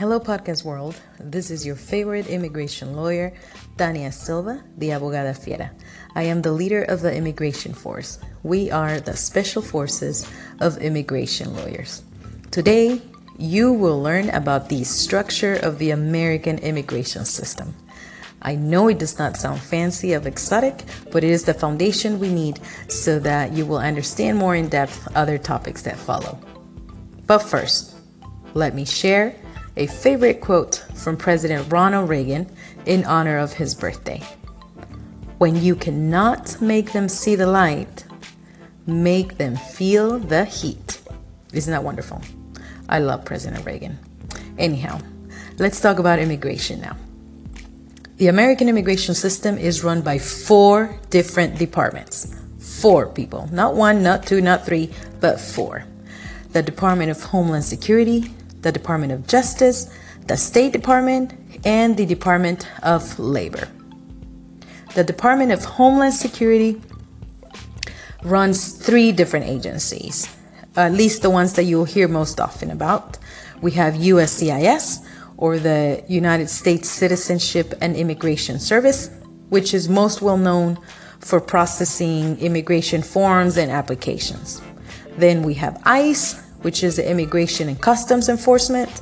Hello, podcast world. This is your favorite immigration lawyer, Tania Silva, the Abogada Fiera. I am the leader of the immigration force. We are the special forces of immigration lawyers. Today, you will learn about the structure of the American immigration system. I know it does not sound fancy of exotic, but it is the foundation we need so that you will understand more in depth other topics that follow. But first, let me share a favorite quote from President Ronald Reagan in honor of his birthday. When you cannot make them see the light, make them feel the heat. Isn't that wonderful? I love President Reagan. Anyhow, let's talk about immigration now. The American immigration system is run by four different departments. Four people, not one, not two, not three, but four. The Department of Homeland Security, the Department of Justice, the State Department, and the Department of Labor. The Department of Homeland Security runs three different agencies, at least the ones that you'll hear most often about. We have USCIS, or the United States Citizenship and Immigration Service, which is most well known for processing immigration forms and applications. Then we have ICE, which is the Immigration and Customs Enforcement,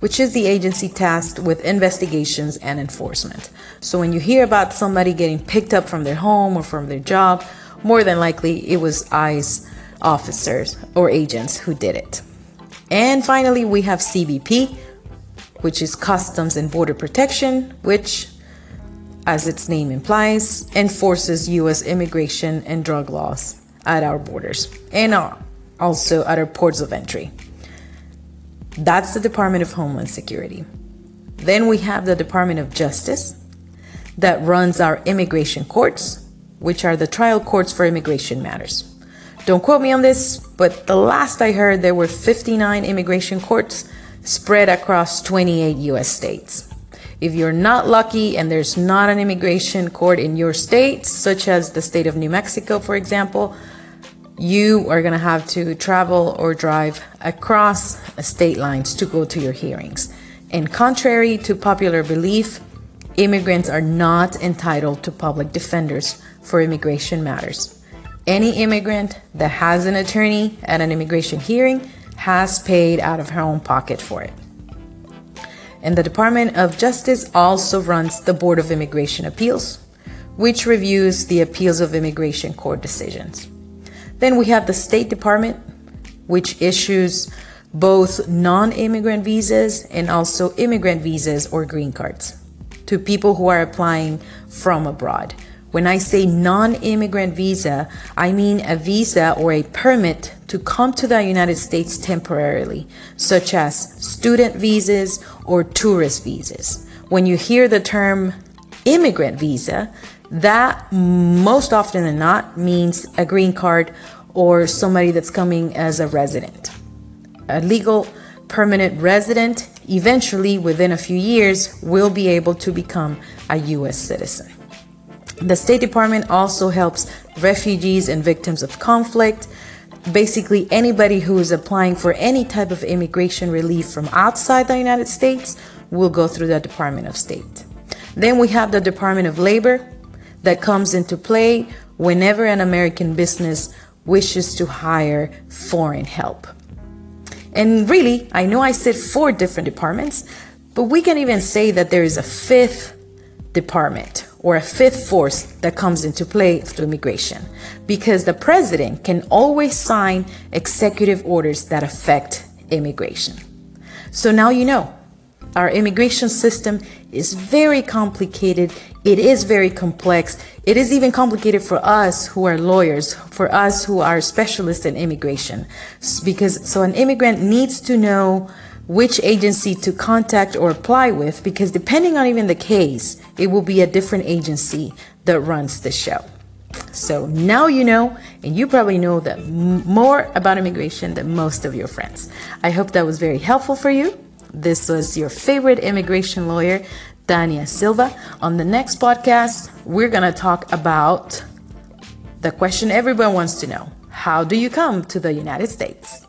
which is the agency tasked with investigations and enforcement. So when you hear about somebody getting picked up from their home or from their job, more than likely it was ICE officers or agents who did it. And finally, we have CBP, which is Customs and Border Protection, which, as its name implies, enforces U.S. immigration and drug laws at our borders and also other ports of entry. That's the Department of Homeland Security. Then we have the Department of Justice that runs our immigration courts, which are the trial courts for immigration matters. Don't quote me on this, but the last I heard, there were 59 immigration courts spread across 28 US states. If you're not lucky and there's not an immigration court in your state, such as the state of New Mexico, for example, you are going to have to travel or drive across state lines to go to your hearings. And contrary to popular belief, immigrants are not entitled to public defenders for immigration matters. Any immigrant that has an attorney at an immigration hearing has paid out of her own pocket for it. And the Department of Justice also runs the Board of Immigration Appeals, which reviews the appeals of immigration court decisions. Then we have the State Department, which issues both non immigrant visas and also immigrant visas or green cards to people who are applying from abroad. When I say non immigrant visa, I mean a visa or a permit to come to the United States temporarily, such as student visas or tourist visas. When you hear the term immigrant visa, that most often than not means a green card or somebody that's coming as a resident. A legal permanent resident eventually within a few years will be able to become a US citizen. The State Department also helps refugees and victims of conflict. Basically, anybody who is applying for any type of immigration relief from outside the United States will go through the Department of State. Then we have the Department of Labor, that comes into play whenever an American business wishes to hire foreign help. And really, I know I said four different departments, but we can even say that there is a fifth department or a fifth force that comes into play through immigration because the president can always sign executive orders that affect immigration. So now you know our immigration system is very complicated. It is very complex. It is even complicated for us who are lawyers, for us who are specialists in immigration. Because so an immigrant needs to know which agency to contact or apply with because depending on even the case, it will be a different agency that runs the show. So now you know, and you probably know that more about immigration than most of your friends. I hope that was very helpful for you. This was your favorite immigration lawyer, Tania Silva. On the next podcast, we're going to talk about the question everyone wants to know How do you come to the United States?